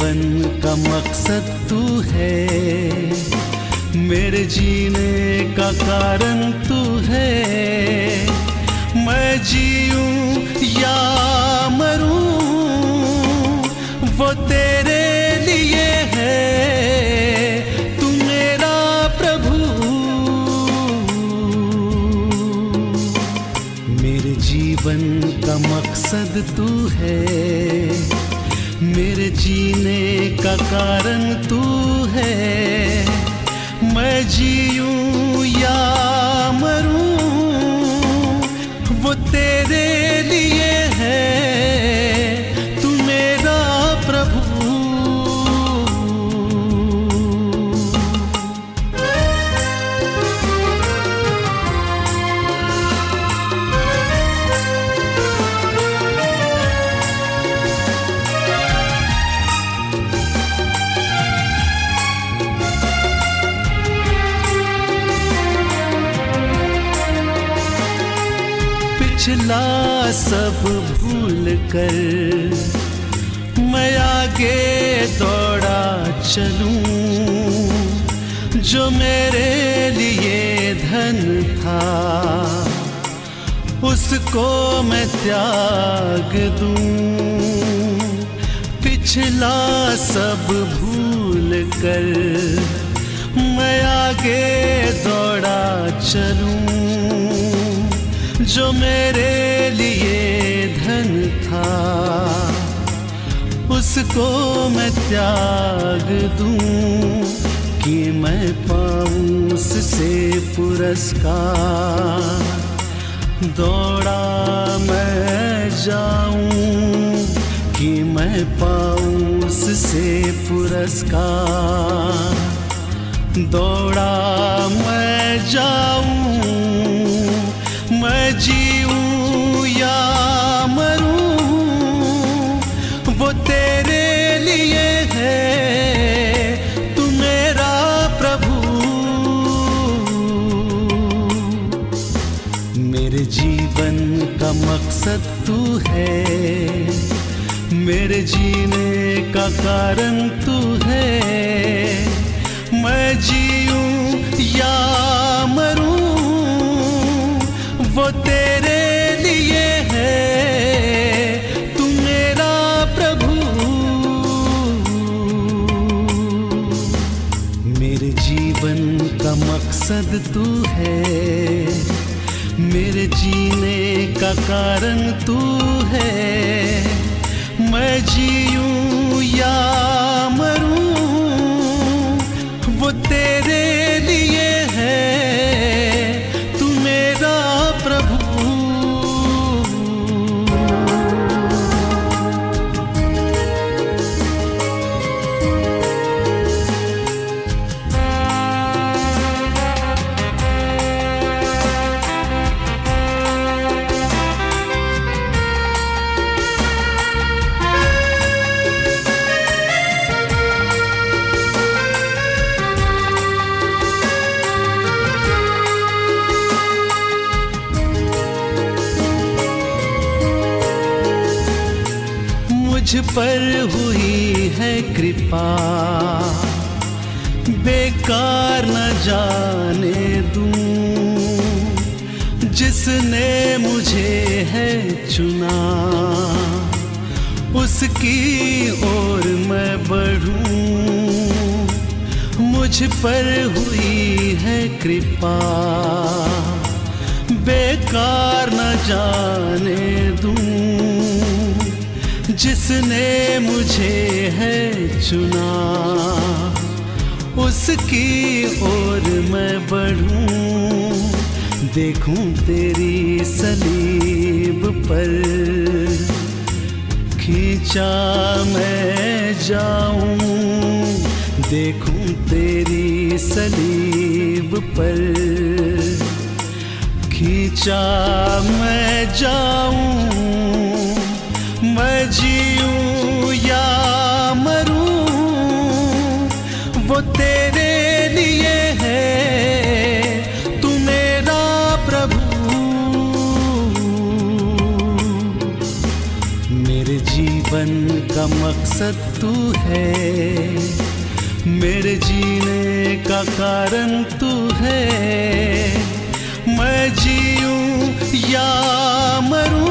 जीवन का मकसद तू है। मेरे जीने का कारण तू है। मैं जीऊं या मरूं, वो तेरे लिए है। तू मेरा प्रभु। मेरे जीवन का मकसद तू है। मेरे जीने का कारण तू है। मैं जीऊं या मरूं वो तेरे लिए है। पिछला सब भूल कर मैं आगे दौड़ा चलूँ, जो मेरे लिए धन था, उसको मैं त्याग दूँ। पिछला सब भूल कर मैं आगे दौड़ा चलूँ। जो मेरे लिए धन था, उसको मैं त्याग दूँ कि मैं पाऊँ उससे पुरस्कार। दौड़ा मैं जाऊँ कि मैं पाऊँ उससे पुरस्कार। दौड़ा मैं जाऊँ जीऊं या मरूं, वो तेरे लिए है, तू मेरा प्रभु। मेरे जीवन का मकसद तू है, मेरे जीने का कारण तू है। मैं जीऊं या मरूं वो तेरे लिए है। तू मेरा प्रभु। मेरे जीवन का मकसद तू है। मेरे जीने का कारण तू है। मैं जीऊं या मरूं, वो तेरे लिए मुझ पर हुई है कृपा। बेकार न जाने दूँ, जिसने मुझे है चुना। उसकी ओर मैं बढ़ूं, मुझ पर हुई है कृपा। बेकार न जाने दूँ जिसने मुझे है चुना, उसकी ओर मैं बढ़ूं। देखूँ तेरी सलीब पर। खींचा मैं जाऊँ, देखूँ तेरी सलीब पर। खींचा मैं जाऊँ मैं जीऊं या मरूं, वो तेरे लिए है, तू मेरा प्रभु। मेरे जीवन का मकसद तू है, मेरे जीने का कारण तू है। मैं जीऊं या मरूं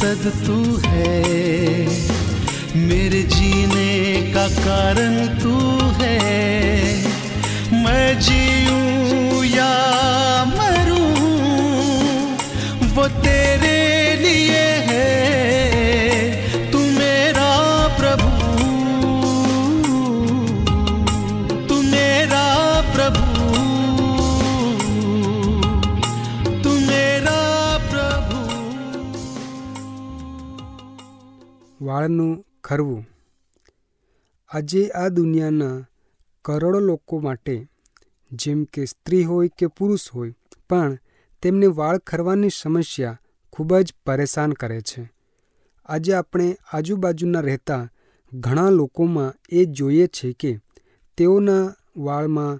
मकसद तू है मेरे जीने का कारण तू है मैं जीऊं या વાળનું ખરવું. આજે આ દુનિયાના કરોડો લોકો માટે, જેમ કે સ્ત્રી હોય કે પુરુષ હોય, પણ તેમને વાળ ખરવાની સમસ્યા ખૂબ જ પરેશાન કરે છે. આજે આપણે આજુબાજુના રહેતા ઘણા લોકોમાં એ જોઈએ છે કે તેઓના વાળમાં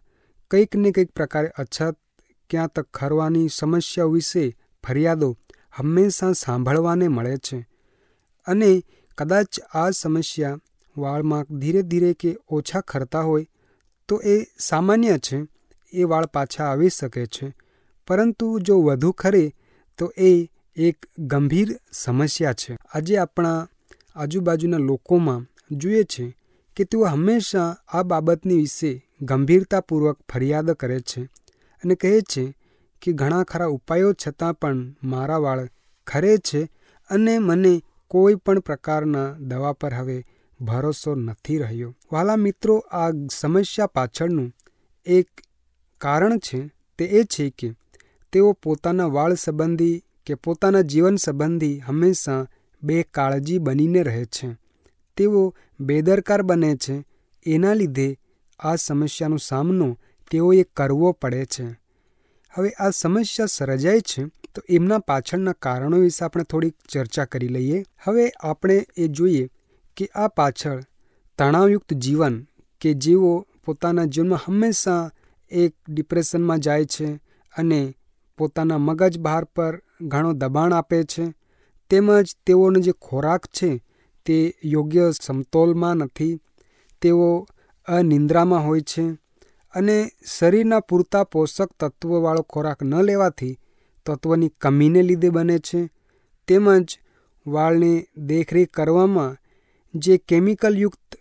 કંઈક ને કંઈક પ્રકારે અછત, ક્યાં તક ખરવાની સમસ્યાઓ વિશે ફરિયાદો હંમેશા સાંભળવાને મળે છે. અને કદાચ આ સમસ્યા વાળમાં ધીરે ધીરે કે ઓછા ખરતા હોય, તો એ સામાન્ય છે, એ વાળ પાછા આવી શકે છે. પરંતુ જો વધુ ખરે, તો એ એક ગંભીર સમસ્યા છે. આજે આપણા આજુબાજુના લોકોમાં જોઈએ છે કે તેઓ હંમેશા આ બાબતની વિશે ગંભીરતાપૂર્વક ફરિયાદ કરે છે અને કહે છે કે ઘણા ખરા ઉપાયો છતાં પણ મારા વાળ ખરે છે અને મને કોઈ પણ પ્રકારના દવા પર હવે ભરોસો નથી રહ્યો. વાલા મિત્રો, આ સમસ્યા પાછળનું એક કારણ છે, તે એ છે કે તેઓ પોતાના વાળ સંબંધી કે પોતાના જીવન સંબંધી હંમેશા બેકાળજી બનીને રહે છે. તેઓ બેદરકાર બને છે. એના લીધે આ સમસ્યાનો સામનો તેઓએ કરવો પડે છે. હવે આ સમસ્યા સર્જાય છે તો એમના પાછળના કારણો વિશે આપણે થોડીક ચર્ચા કરી લઈએ. હવે આપણે એ જોઈએ કે આ પાછળ તણાવયુક્ત જીવન કે જેઓ પોતાના જીવનમાં હંમેશા એક ડિપ્રેશનમાં જાય છે અને પોતાના મગજ બહાર પર ઘણો દબાણ આપે છે, તેમજ તેઓનો જે ખોરાક છે તે યોગ્ય સમતોલમાં નથી, તેઓ અનિંદ્રામાં હોય છે અને શરીરના પૂરતા પોષક તત્વવાળો ખોરાક ન લેવાથી તત્વની કમીને લીધે બને છે. તેમજ વાળને દેખરેખ કરવામાં જે કેમિકલયુક્ત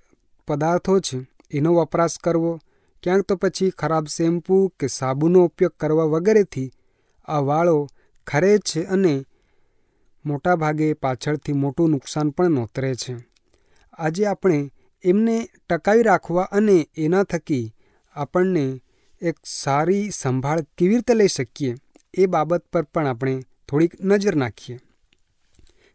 પદાર્થો છે, એનો વપરાશ કરવો, ક્યાંક તો પછી ખરાબ શેમ્પૂ કે સાબુનો ઉપયોગ કરવા વગેરેથી આ વાળો ખરે છે અને મોટાભાગે પાછળથી મોટું નુકસાન પણ નોતરે છે. આજે આપણે એમને ટકાવી રાખવા અને એના થકી આપણને એક સારી સંભાળ કેવી રીતે લઈ શકીએ? એ બાબત પર પણ આપણે થોડીક નજર નાખીએ.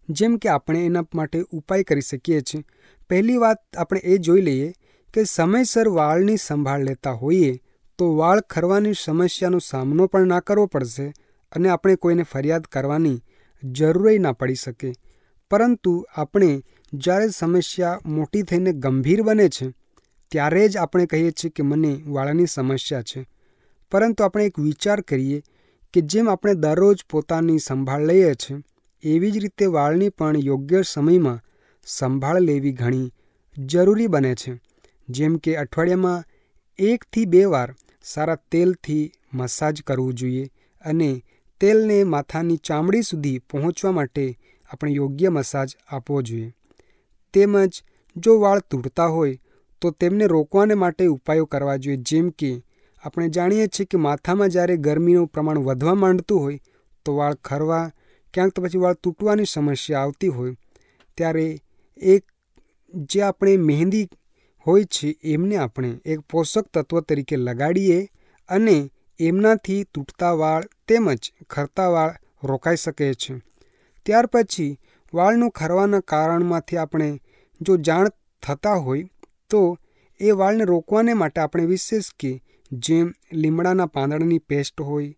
જેમ કે આપણે એના માટે ઉપાય કરી શકીએ છીએ. પહેલી વાત આપણે એ જોઈ લઈએ કે સમયસર વાળની સંભાળ લેતા હોઈએ તો વાળ ખરવાની સમસ્યાનો સામનો પણ ના કરવો પડશે અને આપણે કોઈને ફરિયાદ કરવાની જરૂરય ના પડી શકે. પરંતુ આપણે જ્યારે સમસ્યા મોટી થઈને ગંભીર બને છે, ત્યારે જ આપણે કહીએ છીએ કે મને વાળની સમસ્યા છે. પરંતુ આપણે એક વિચાર કરીએ કે જેમ આપણે દરરોજ પોતાની સંભાળ લઈએ છીએ, એવી જ રીતે વાળની પણ યોગ્ય સમયમાં સંભાળ લેવી ઘણી જરૂરી બને છે. જેમ કે અઠવાડિયામાં એકથી બે વાર સારા તેલથી મસાજ કરવું જોઈએ અને તેલને માથાની ચામડી સુધી પહોંચવા માટે આપણે યોગ્ય મસાજ આપવો જોઈએ. તેમજ જો વાળ તૂટતા હોય તો તેમને રોકવાને માટે ઉપાયો કરવા જોઈએ, જેમ કે આપણે જાણીએ છીએ કે માથામાં જ્યારે ગરમીનું પ્રમાણ વધવા માંડતું હોય, તો વાળ ખરવા, ક્યાંક તો પછી વાળ તૂટવાની સમસ્યા આવતી હોય. ત્યારે એક જે આપણે મહેંદી હોય છે, એમને આપણે એક પોષક તત્વ તરીકે લગાડીએ અને એમનાથી તૂટતા વાળ તેમજ ખરતા વાળ રોકાઈ શકે છે. ત્યાર પછી વાળનું ખરવાના કારણમાંથી આપણે જો જાણ થતા હોય, તો એ વાળને રોકવાને માટે આપણે વિશેષ કે જેમ લીમડાના પાંદડાની પેસ્ટ હોય,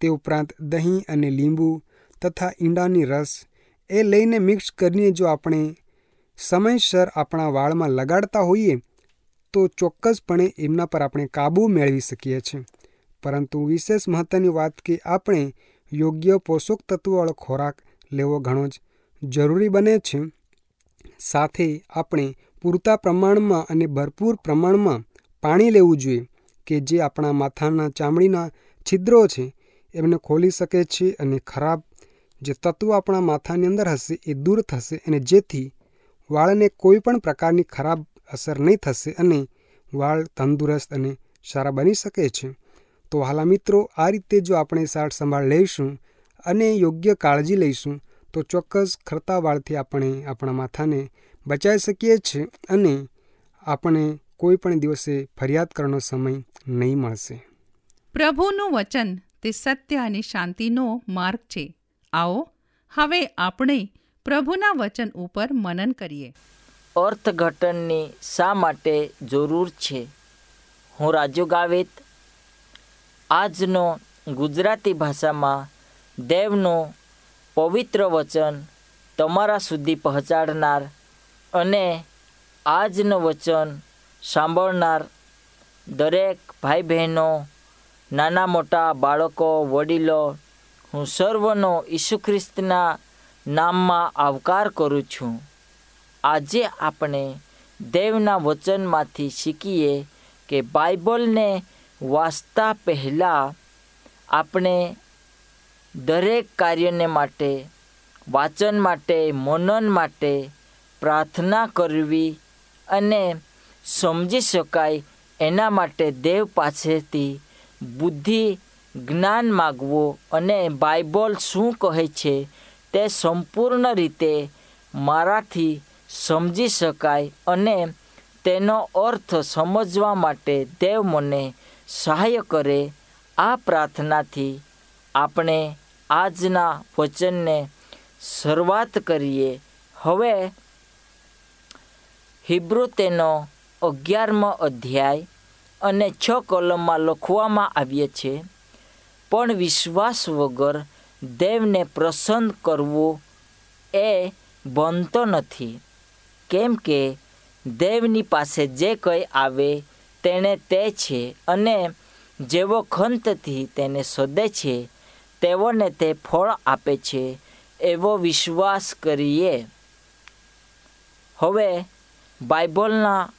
તે ઉપરાંત દહીં અને લીંબુ તથા ઈંડાની રસ, એ લઈને મિક્સ કરીને જો આપણે સમયસર આપણા વાળમાં લગાડતા હોઈએ, તો ચોક્કસપણે એમના પર આપણે કાબૂ મેળવી શકીએ છીએ. પરંતુ વિશેષ મહત્ત્વની વાત કે આપણે યોગ્ય પોષક તત્વવાળો ખોરાક લેવો ઘણો જ જરૂરી બને છે. સાથે આપણે પૂરતા પ્રમાણમાં અને ભરપૂર પ્રમાણમાં પાણી લેવું જોઈએ. કે જે આપણા માથાના ચામડીના છિદ્રો છે, એમને ખોલી શકે છે અને ખરાબ જે તત્વો આપણા માથાની અંદર હશે એ દૂર થશે અને જેથી વાળને કોઈ પણ પ્રકારની ખરાબ અસર નહીં થશે અને વાળ તંદુરસ્ત અને સારા બની શકે છે. તો હાલા મિત્રો, આ રીતે જો આપણે સાર સંભાળ લઈશું અને યોગ્ય કાળજી લઈશું, તો ચોક્કસ ખરતા વાળથી આપણે આપણા માથાને બચાવી શકીએ છીએ અને આપણે કોઈ પણ દિવસે ફરિયાદ કરવાનો સમય નહીં મળશે. પ્રભુનું વચન તે સત્ય અને શાંતિનો માર્ગ છે. આવો હવે આપણે પ્રભુના વચન ઉપર મનન કરીએ. અર્થઘટનની શા માટે જરૂર છે? હું રાજુ ગાવિત. આજનો ગુજરાતી ભાષામાં દેવનું પવિત્ર વચન તમારા સુધી પહોંચાડનાર અને આજનું વચન સાંભળનાર દરેક ભાઈ બહેનો નાના મોટા બાળકો, વડીલો, હું સર્વનો ઈસુ ખ્રિસ્તના નામમાં આવકાર કરું છું. આજે આપણે દેવના વચનમાંથી શીખીએ કે બાઇબલને વાંચતા પહેલાં આપણે દરેક કાર્યને માટે, વાંચન માટે, મનન માટે પ્રાર્થના કરવી અને સમજી શકાય એના માટે દેવ પાસેથી બુદ્ધિ, જ્ઞાન માગવું અને બાઇબલ શું કહે છે તે સંપૂર્ણ રીતે મારાથી સમજી શકાય અને તેનો અર્થ સમજવા માટે દેવ મને સહાય કરે આ પ્રાર્થનાથી આપણે આજના વચનને શરૂઆત કરીએ. હવે હિબ્રુ તેનો અગિયારમો અધ્યાય અને છ કલમમાં લખવામાં આવીએ છે, પણ વિશ્વાસ વગર દેવને પ્રસન્ન કરવું એ બનતો નથી. કેમ કે દેવની પાસે જે કંઈ આવે તેણે તે છે અને જેવો ખંતથી તેને શોધે છે, તેઓને તે ફળ આપે છે, એવો વિશ્વાસ કરીએ. હવે બાઇબલના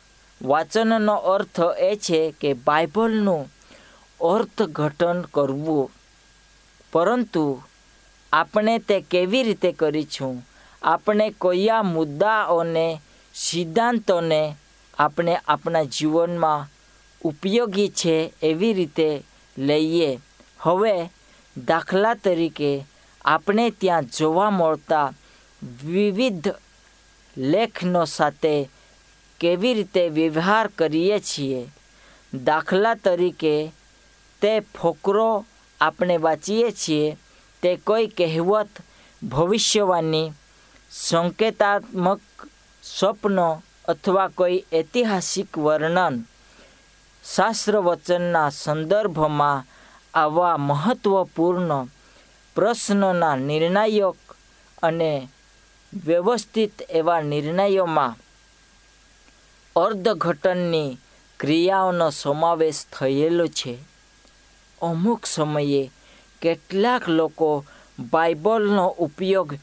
વાચનનો અર્થ એ છે કે બાઇબલનું અર્થઘટન કરવું. પરંતુ આપણે તે કેવી રીતે કરીશું? આપણે કયા મુદ્દાઓને, સિદ્ધાંતોને આપણે આપણા જીવનમાં ઉપયોગી છે એવી રીતે લઈએ? હવે દાખલા તરીકે આપણે ત્યાં જોવા મળતા વિવિધ લેખનો સાથે કેવી રીતે વ્યવહાર કરીએ છીએ? દાખલા તરીકે, તે ફોકરો આપણે વાંચીએ છીએ, તે કોઈ કહેવત, ભવિષ્યવાણી, સંકેતાત્મક સ્વપ્નો અથવા કોઈ ઐતિહાસિક વર્ણન શાસ્ત્ર વચનના સંદર્ભમાં આવા મહત્ત્વપૂર્ણ પ્રશ્નોના નિર્ણાયક અને વ્યવસ્થિત એવા નિર્ણયોમાં અર્ધઘટનની ક્રિયાઓનો સમાવેશ થયેલો છે. અમુક સમયે કેટલાક લોકો બાઇબલનો ઉપયોગ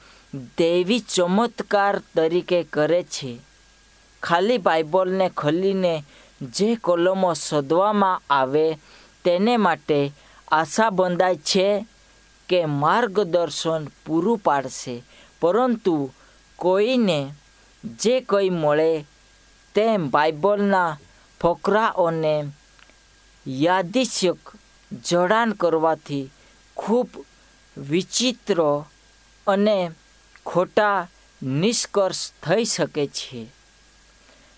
દૈવી ચમત્કાર તરીકે કરે છે. ખાલી બાઇબલને ખોલીને જે કલમો શોધવામાં આવે તેને માટે આશા બંધાય છે કે માર્ગદર્શન પૂરું પાડશે. પરંતુ કોઈને જે કંઈ મળે તેમ બાઇબલના ફકરાઓને યાદિશક જોડાણ કરવાથી ખૂબ વિચિત્ર અને ખોટા નિષ્કર્ષ થઈ શકે છે.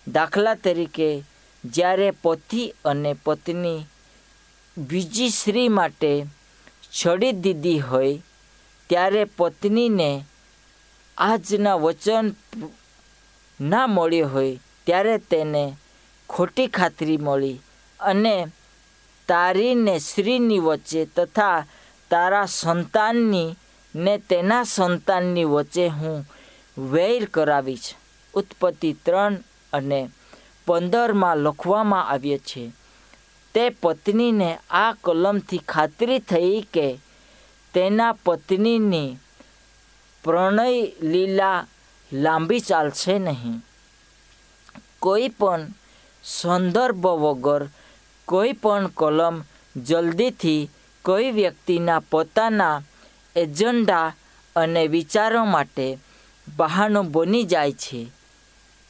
દાખલા તરીકે, જ્યારે પતિ અને પત્ની બીજી સ્ત્રી માટે છડી દીધી હોય, ત્યારે પત્નીને આજના વચન ના મળ્યો હોય ત્યારે તેને ખોટી ખાતરી મળી અને તારીને શ્રીની વચ્ચે તથા તારા સંતાનની ને તેના સંતાનની વચ્ચે હું વૈર કરાવીશ. ઉત્પત્તિ ત્રણ અને પંદરમાં લખવામાં આવ્યો છે, તે પત્નીને આ કલમથી ખાતરી થઈ કે તેના પત્નીની પ્રણય લીલા લાંબી ચાલશે નહીં. કોઈ પણ સંદર્ભ વગર કોઈ પણ કલમ જલ્દીથી કોઈ વ્યક્તિના પોતાના એજન્ડા અને વિચારો માટે બહાનો બની જાય છે.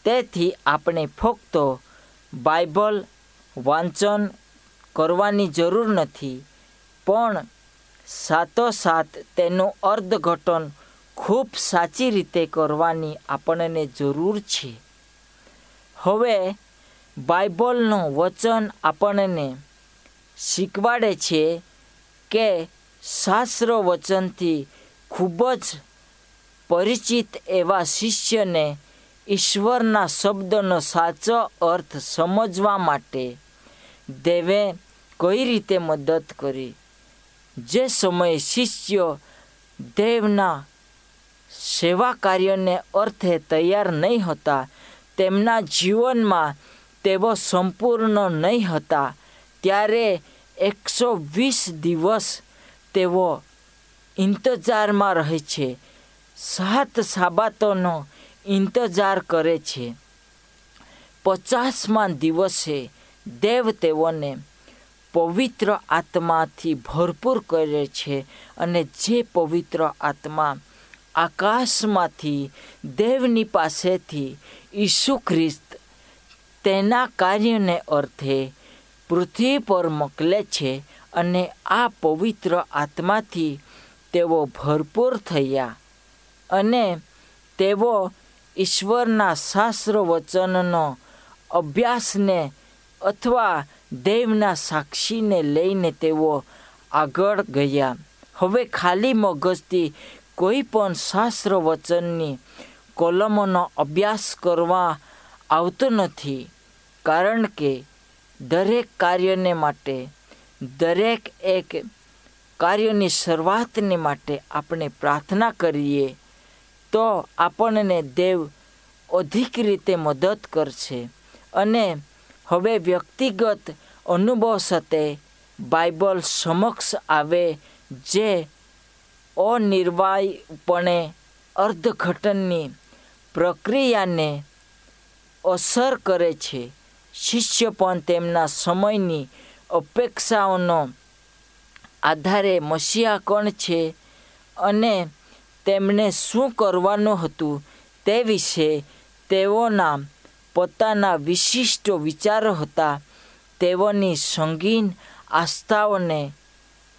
તેથી આપણે ફક્ત બાઇબલ વાંચન કરવાની જરૂર નથી, પણ સાથોસાથ તેનું અર્થઘટન ખૂબ સાચી રીતે કરવાની આપણને જરૂર છે. હવે બાઇબલનું વચન આપણને શીખવાડે છે કે શાસ્ત્ર વચનથી ખૂબ જ પરિચિત એવા શિષ્યને ઈશ્વરના શબ્દનો સાચો અર્થ સમજવા માટે દેવે કઈ રીતે મદદ કરી? જે સમયે શિષ્ય દેવના સેવા કાર્યને અર્થે તૈયાર નહીં હતા તેમના જીવનમાં તેઓ સંપૂર્ણ નહીં હતા. ત્યારે એકસો વીસ દિવસ તેઓ ઇંતજારમાં રહે છે. સાત સાબાતોનો ઇંતજાર કરે છે. પચાસમાં દિવસે દેવ તેઓને પવિત્ર આત્માથી ભરપૂર કરે છે અને જે પવિત્ર આત્મા આકાશમાંથી દેવની પાસેથી ઈસુ ખ્રિસ્ત તેના કાર્યને અર્થે પૃથ્વી પર મોકલે છે અને આ પવિત્ર આત્માથી તેઓ ભરપૂર થયા અને તેઓ ઈશ્વરના શાસ્ત્ર વચનનો અભ્યાસને અથવા દેવના સાક્ષીને લઈને તેઓ આગળ ગયા. હવે ખાલી મગજથી કોઈ પણ શાસ્ત્ર વચનની કોલમોનો અભ્યાસ કરવા આવતો નથી, કારણ કે દરેક કાર્યને માટે, દરેક એક કાર્યની શરૂઆતને માટે આપણે પ્રાર્થના કરીએ, તો આપણને દેવ અધિક રીતે મદદ કરશે. અને હવે વ્યક્તિગત અનુભવ સાથે બાઇબલ સમક્ષ આવે, જે અનિર્વાયપણે અર્થઘટનની પ્રક્રિયાને અસર કરે છે. શિષ્ય પણ તેમના સમયની અપેક્ષાઓનો આધારે મસીહા કોણ છે અને તેમણે શું કરવાનું હતું તે વિશે તેઓના પોતાના વિશિષ્ટ વિચારો હતા. તેઓની સંગીન આસ્થાઓને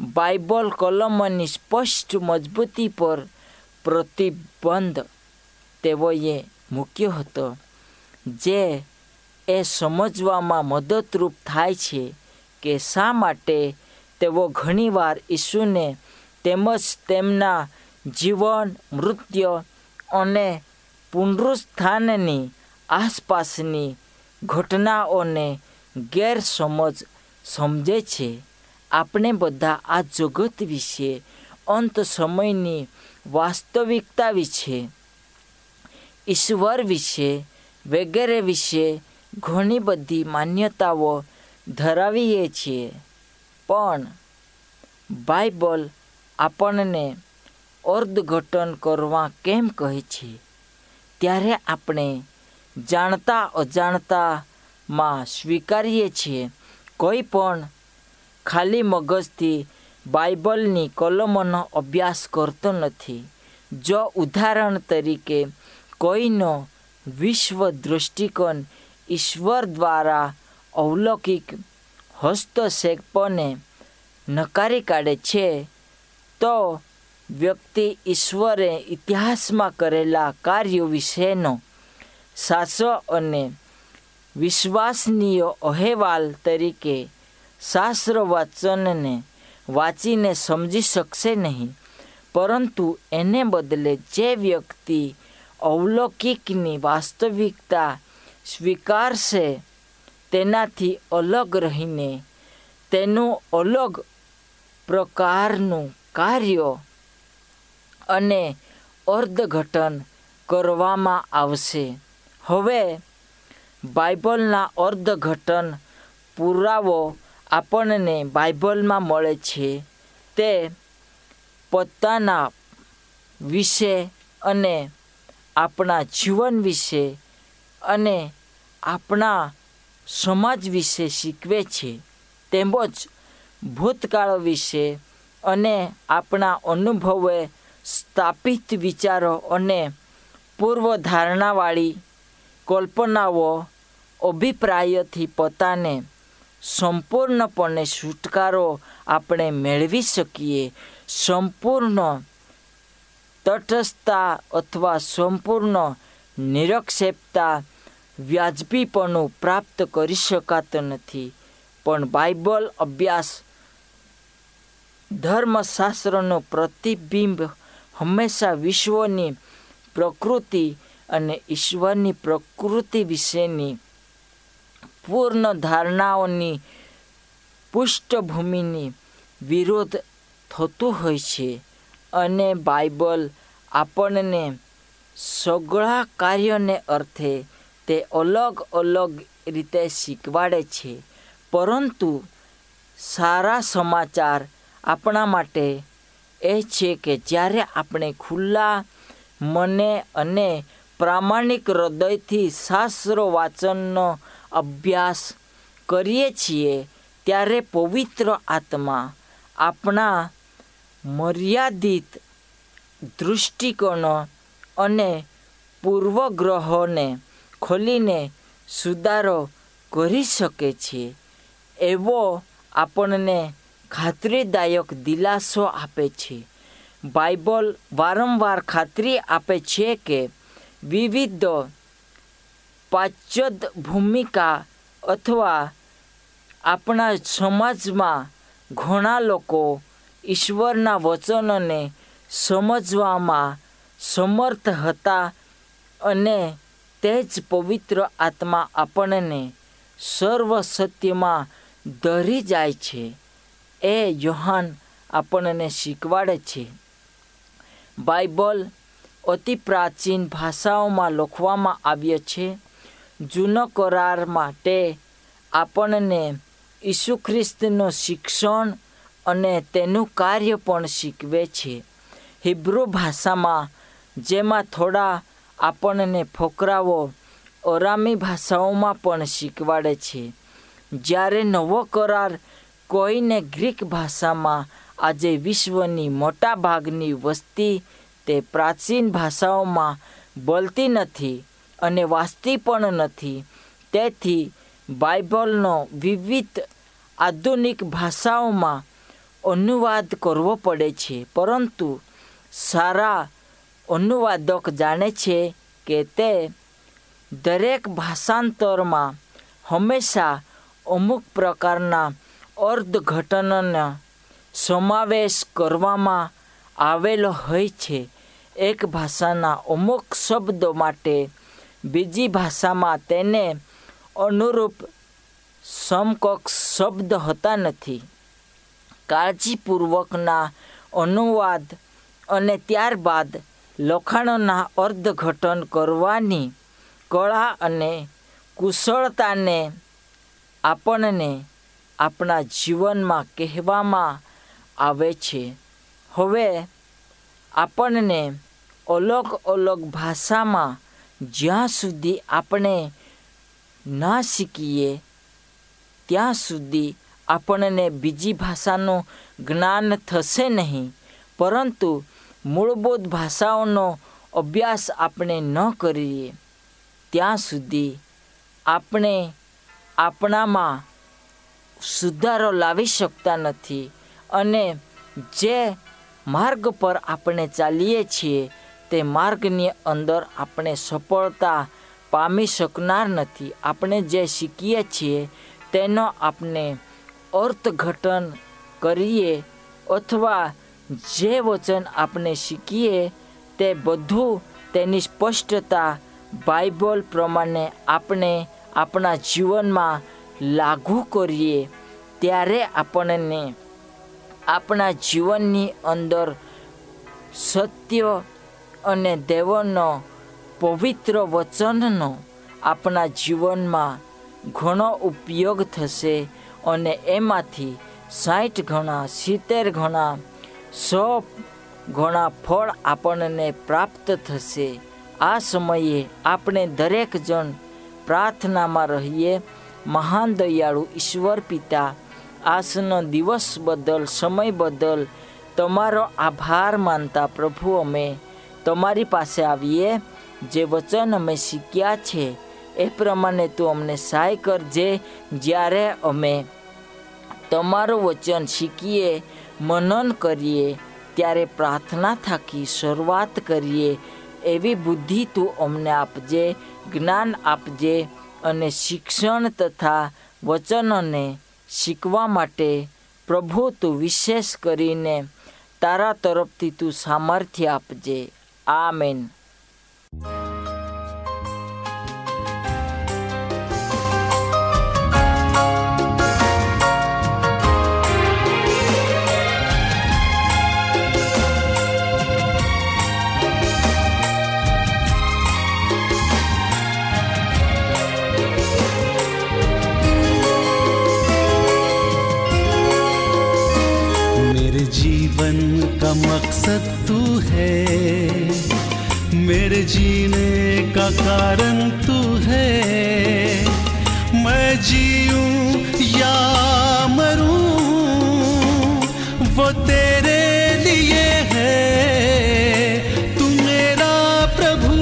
બાઇબલ કલમની સ્પષ્ટ મજબૂતી પર પ્રતિબંધ તેઓએ મૂક્યો હતો, જે એ સમજવામાં મદદરૂપ થાય છે કે શા માટે તેઓ ઘણીવાર ઈસુને તેમજ તેમના જીવન, મૃત્યુ અને પુનરુત્થાનની આસપાસની ઘટનાઓને ગેરસમજ સમજે છે. આપણે બધા આ જગત વિશે, અંત સમયની વાસ્તવિકતા વિશે, ઈશ્વર વિશે વગેરે વિશે ઘણી બધી માન્યતાઓ ધરાવીએ છીએ. પણ બાઇબલ આપણને અર્થઘટન કરવા કેમ કહે છે? ત્યારે આપણે જાણતા અજાણતામાં સ્વીકારીએ છીએ. કોઈ પણ ખાલી મગજથી બાઇબલની કલમોનો અભ્યાસ કરતો નથી. જો ઉદાહરણ તરીકે, કોઈનો વિશ્વ દૃષ્ટિકોણ ઈશ્વર દ્વારા અવલૌકિક હસ્તક્ષેપને નકારી કાઢે છે, તો વ્યક્તિ ઈશ્વરે ઇતિહાસમાં કરેલા કાર્યો વિશેનો સાચો અને વિશ્વાસનીય અહેવાલ તરીકે શાસ્ત્ર વાચનને વાંચીને સમજી શકશે નહીં. પરંતુ એને બદલે જે વ્યક્તિ અવલૌકિકની વાસ્તવિકતા સ્વીકારશે, તેનાથી અલગ રહીને તેનું અલગ પ્રકારનું કાર્ય અને અર્થઘટન કરવામાં આવશે. હવે બાઇબલના અર્થઘટન પુરાવો આપણને બાઇબલમાં મળે છે તે પોતાના વિશે અને આપણા જીવન વિશે અને આપણા સમાજ વિશે શીખવે છે. તેમજ ભૂતકાળ વિશે અને આપણા અનુભવે સ્થાપિત વિચારો અને પૂર્વધારણાવાળી કલ્પનાઓ, અભિપ્રાયથી પોતાને સંપૂર્ણપણે છુટકારો આપણે મેળવી શકીએ. સંપૂર્ણ તટસ્થતા અથવા સંપૂર્ણ નિરક્ષેપતા વ્યાજબીપણું પ્રાપ્ત કરી શકાતું નથી. પણ બાઇબલ અભ્યાસ ધર્મશાસ્ત્રનું પ્રતિબિંબ હંમેશા વિશ્વની પ્રકૃતિ અને ઈશ્વરની પ્રકૃતિ વિશેની પૂર્ણ ધારણાઓની પૃષ્ઠભૂમિની વિરોધ થતું હોય છે અને બાઇબલ આપણને સગળા કાર્યને અર્થે તે અલગ અલગ રીતે શીખવાડે છે. પરંતુ સારા સમાચાર આપણા માટે એ છે કે જ્યારે આપણે ખુલ્લા મને અને પ્રામાણિક હૃદયથી શાસ્ત્ર વાચનનો અભ્યાસ કરીએ છીએ ત્યારે પવિત્ર આત્મા આપણા મર્યાદિત દૃષ્ટિકોણો અને પૂર્વગ્રહોને ખોલીને સુધારો કરી શકે છે. એવો આપણને ખાતરીદાયક દિલાસો આપે છે. બાઇબલ વારંવાર ખાતરી આપે છે કે વિવિધ પાશ્ચદ ભૂમિકા અથવા આપણા સમાજમાં ઘણા લોકો ઈશ્વરના વચનોને સમજવામાં સમર્થ હતા અને તે જ પવિત્ર આત્મા આપણને સર્વ સત્યમાં ધરી જાય છે. એ યોહાન આપણને શીખવાડે છે. બાઇબલ અતિ પ્રાચીન ભાષાઓમાં લખવામાં આવ્યો છે. જૂનો કરાર માટે આપણને ઈસુ ખ્રિસ્તનું શિક્ષણ અને તેનું કાર્ય પણ શીખવે છે. હિબ્રુ ભાષામાં જેમાં થોડા આપણને ફોકરાઓ અરામી ભાષાઓમાં પણ શીખવાડે છે. જ્યારે નવો કરાર કોઈને ગ્રીક ભાષામાં આજે વિશ્વની મોટા ભાગની વસ્તી તે પ્રાચીન ભાષાઓમાં બોલતી નથી. અને વાંચતી પણ નથી. તેથી બાઇબલનો વિવિધ આધુનિક ભાષાઓમાં અનુવાદ કરવો પડે છે. પરંતુ સારા અનુવાદક જાણે છે કે તે દરેક ભાષાંતરમાં હંમેશા અમુક પ્રકારના અર્થઘટનનો સમાવેશ કરવામાં આવેલો હોય છે. એક ભાષાના અમુક શબ્દો માટે બીજી ભાષામાં તેને અનુરૂપ સમકક્ષ શબ્દ હોતા નથી. કાળજીપૂર્વકના અનુવાદ અને ત્યારબાદ લખાણોના અર્થઘટન કરવાની કળા અને કુશળતાને આપણને આપણા જીવનમાં કહેવામાં આવે છે. હવે આપણને અલગ અલગ ભાષામાં જ્યાં સુધી આપણે ના શીખીએ, ત્યાં સુધી આપણને બીજી ભાષાનું જ્ઞાન થશે નહીં. પરંતુ મૂળભૂત ભાષાઓનો અભ્યાસ આપણે ન કરીએ, ત્યાં સુધી આપણે આપણામાં સુધારો લાવી શકતા નથી અને જે માર્ગ પર આપણે ચાલીએ છીએ તે માર્ગની અંદર આપણે સફળતા પામી શકનાર નથી. આપણે જે શીખીએ છીએ તેનો આપણે અર્થઘટન કરીએ અથવા જે વચન આપણે શીખીએ તે બધું તેની સ્પષ્ટતા બાઇબલ પ્રમાણે આપણે આપણા જીવનમાં લાગુ કરીએ. ત્યારે આપણને આપણા જીવનની અંદર સત્ય અને દેવોનો પવિત્ર વચનનો આપણા જીવનમાં ઘણો ઉપયોગ થશે અને એમાંથી સાઠ ગણા, સિત્તેર ગણા, સો ઘણા ફળ આપણને પ્રાપ્ત થશે. આ સમયે આપણે દરેક જણ પ્રાર્થનામાં રહીએ. મહાન દયાળુ ઈશ્વર પિતા, આજનો દિવસ બદલ, સમય બદલ તમારો આભાર માનતા પ્રભુ અમે તમારી પાસે આવીએ, જે વચન અમે શીખ્યા છે, એ પ્રમાણે તું અમને સહાય કરજે, જ્યારે અમે તમારું વચન શીખીએ, મનન કરીએ, ત્યારે પ્રાર્થના થાકી શરૂઆત કરીએ, એવી બુદ્ધિ તું અમને આપજે, જ્ઞાન આપજે અને શિક્ષણ તથા વચનોને શીખવા માટે પ્રભુ તું વિશેષ કરીને તારા તરફથી તું સામર્થ્ય આપજે. Amen. जीवन का मकसद तू है मेरे जीने का कारण तू है। मैं जीऊं या मरूं, वो तेरे लिए है। तू मेरा प्रभु।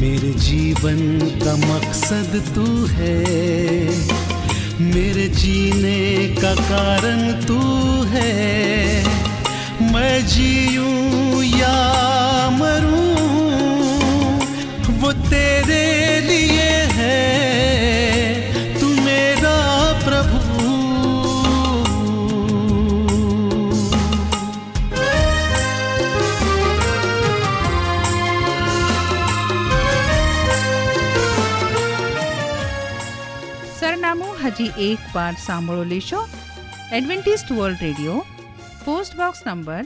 मेरे जीवन का मकसद तू है। मेरे जीने का कारण तू है। जीऊं या मरूं वो तेरे लिए है तू मेरा प्रभु સરનામું હજી એક વાર સાંભળો લેશો Adventist world radio post box number